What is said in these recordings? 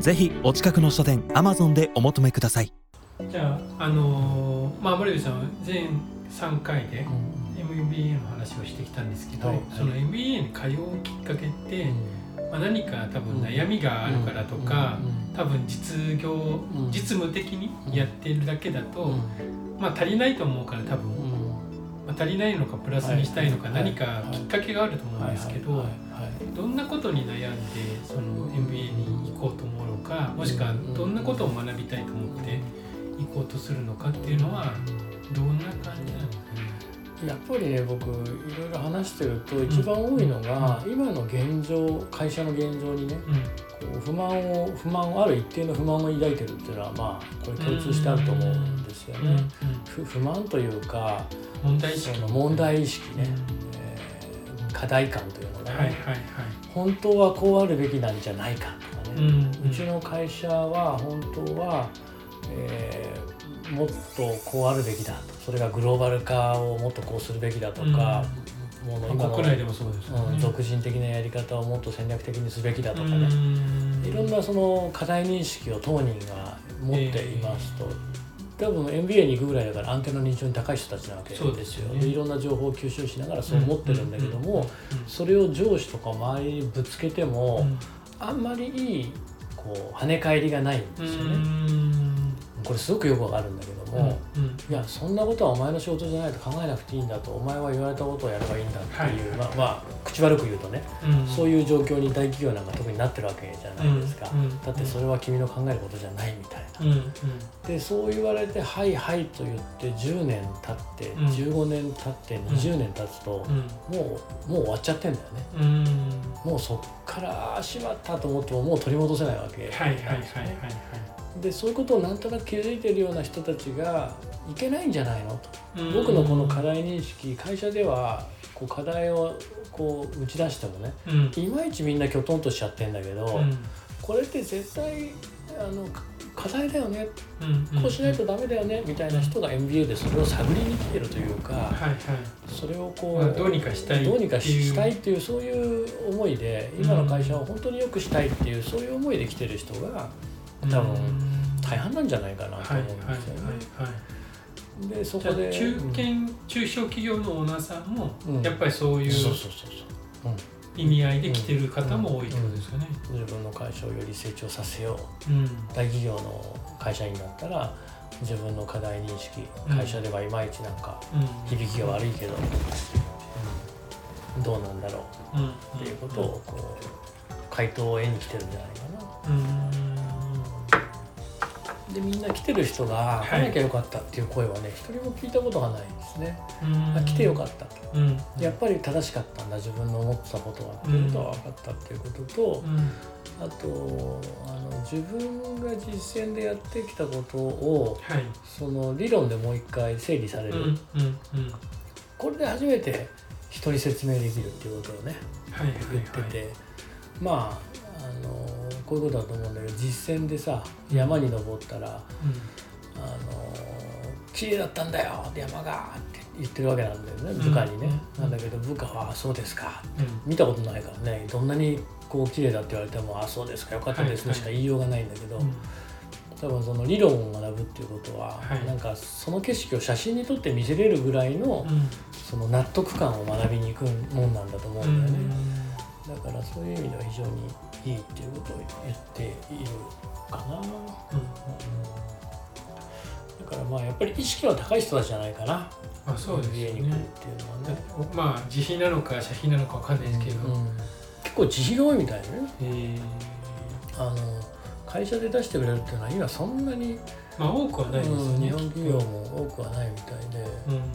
ぜひお近くの書店アマゾンでお求めください。じゃああのーまあ森部さんは全3回で MBA の話をしてきたんですけど、はい。その MBA に通うきっかけって、まあ、何か多分悩みがあるからとか、多分実業、ん。実務的にやってるだけだと、まあ足りないと思うから多分、まあ、足りないのかプラスにしたいのかはい。何かきっかけがあると思うんですけど、どんなことに悩んでその MBA に行こうと思うのかもしくはどんなことを学びたいと思って行こうとするのかっていうのはどんな感じなのかやっぱりね僕いろいろ話してると一番多いのが、今の現状会社の現状にねな。こう不満を不満をある一定の不満を抱いてるっていうのはまあこれ共通してあると思うんですよね。不不満というか問題意識。問題意識ね、うん。えー課題感というのがね、はいはいはい。本当はこうあるべきなんじゃないかとかね、うんうちの会社は本当は、えーもっとこうあるべきだと。それがグローバル化をもっとこうするべきだとか、もうま今のあ国内でもそうですようん、ね。俗人的なやり方をもっと戦略的にすべきだとかうね、ん。いろんなその課題認識を当人が持っていますと、多分 MBA に行くぐらいだからアンテナに非常に高い人たちなわけですよですよね。でいろんな情報を吸収しながらそう思ってるんだけども、それを上司とか周りにぶつけても、あんまりいいこう跳ね返りがないんうんですよね。これすごくよくわかるんだけども、いやそんなことはお前の仕事じゃないと考えなくていいんだとお前は言われたことをやればいいんだっていう、はい。まあ、まあ口悪く言うとね、そういう状況に大企業なんか特になってるわけじゃないですか、だってそれは君の考えることじゃないみたいな。うんうん。でそう言われて「はいはい」と言って10年経ってうん。15年経って20年経つと、うん。もうもう終わっちゃってんだよね。うん。もうそっからしまったと思ってももう取り戻せないわけ。ですよはいはいはいはいねはい。でそういうことをなんとなく気づいてるような人たちがいけないんじゃないの？と。うん。僕のこの課題認識会社ではこう課題をこう打ち出してもねうん。いまいちみんなきょとんとしちゃってんだけど、うん。これって絶対あの課題だよね。うんこうしないとダメだよね。みたいな人が MBA でそれを探りに来てるというかはいはい。それをこうまあどうにかしたいどうにかしたいっっていうそういう思いで今の会社を本当に良くしたいっていうそういう思いで来てる人が多分うん。大半なんじゃないかなとはい思うんはいですよね。はいはいでそこで中堅、中小企業のオーナーさんも、うん。やっぱりそういううんそうそうそう。そう、意味合いで来てる方も多いってことですよね。うん、自分の会社をより成長させよう。うん。大企業の会社員だったら自分の課題認識うん。会社ではいまいちなんかうん。響きが悪いけど、うん。どうなんだろうんうっていうことをこう回答を得に来てるんじゃないかな。うんでみんな来てる人がはい。来なきゃよかったっていう声はね一人も聞いたことがないですね。うん。あ来てよかったと。うん。やっぱり正しかったんだ自分の思ってたことはっていうことは分かったっていうことと、うん。あとあの自分が実践でやってきたことをはい。その理論でもう一回整理される、うんこれで初めて人に説明できるっていうことをねはいはい。言ってて、まああのこういうことだと思うんだけど実践でさ山に登ったら「あの綺麗だったんだよ山が」って言ってるわけなんだよね部下にね、うん。なんだけど部下は「そうですか」うん。見たことないからね。どんなにこう綺麗だって言われても「あそうですかよかったですね」はいしか言いようがないんだけど、うん。多分その理論を学ぶっていうことは、はい。なんかその景色を写真に撮って見せれるぐらいの、うん。その納得感を学びに行くもんなんだと思ううんだよね、だからそういう意味では非常にいいっていうことを言っているかな、うん。だからまあやっぱり意識の高い人たちじゃないかな。まあそうですね。に来るっていうのはね、まあ自費なのか社費なのかわかんないですけど、うん結構自費が多いみたいね。えー。あの会社で出してくれるっていうのは今そんなに、まあ多くはないですようん、ね日本企業も多くはないみたいで、うんうん。うん、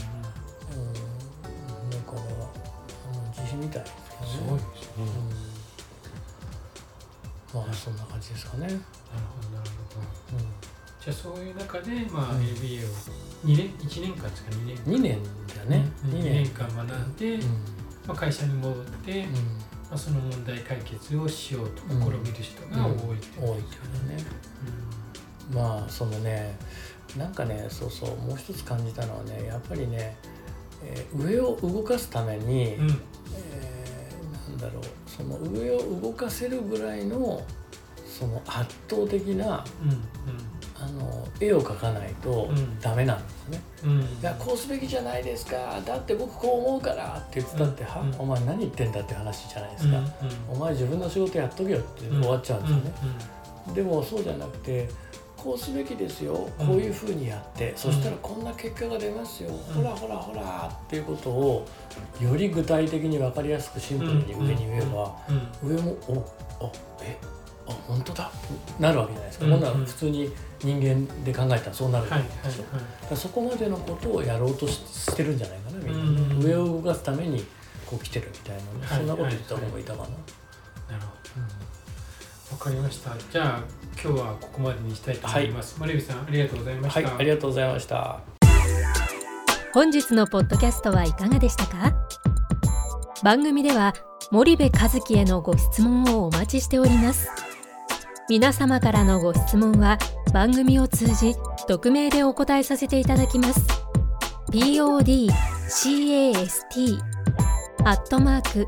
だから自費みたいですよね。すごいですね。うんまあそんな感じですかね。なるほどなるほど。うじゃあそういう中で、まあうん。ABA を2年1年間ですか？2年ん、2年だね。2 2年。年。間学んで、うん。まあ、会社に戻って、まあ、その問題解決をしようと試みる人が多いといううん多いっていうね。まあそのねなんかねそうそうもう一つ感じたのはねやっぱりね、えー上を動かすために、その上を動かせるぐらいのその圧倒的なあの絵を描かないとうん。ダメなんですね。うん。うんいやこうすべきじゃないですか。だって僕こう思うからって言ってたって、はうん。お前何言ってんだって話じゃないですか、うんうん。お前自分の仕事やっとけよって終わっちゃうんですよね、うん。でもそうじゃなくてこうすべきですよ。うん。こういうふうにやって、そしたらこんな結果が出ますよ、ほらほらほらっていうことをより具体的に分かりやすくシンプルに上に言えば、うん。うん。上もおあえあ本当だ。なるわけじゃないですか、うんこん。なの普通に人間で考えたらそうなるでしょ、はいはいはいだからそこまでのことをやろうとししてるんじゃないかなみんな。ね、うんうん。上を動かすためにこう来てるみたいなね、はいそんなこと言った方がいいたかな、なるほどわかりました。じゃあ今日はここまでにしたいと思います、森部さんありがとうございました、はいありがとうございました。本日のポッドキャストはいかがでしたか？番組では森部和樹へのご質問をお待ちしております。皆様からのご質問は番組を通じ匿名でお答えさせていただきます。podcast アットマーク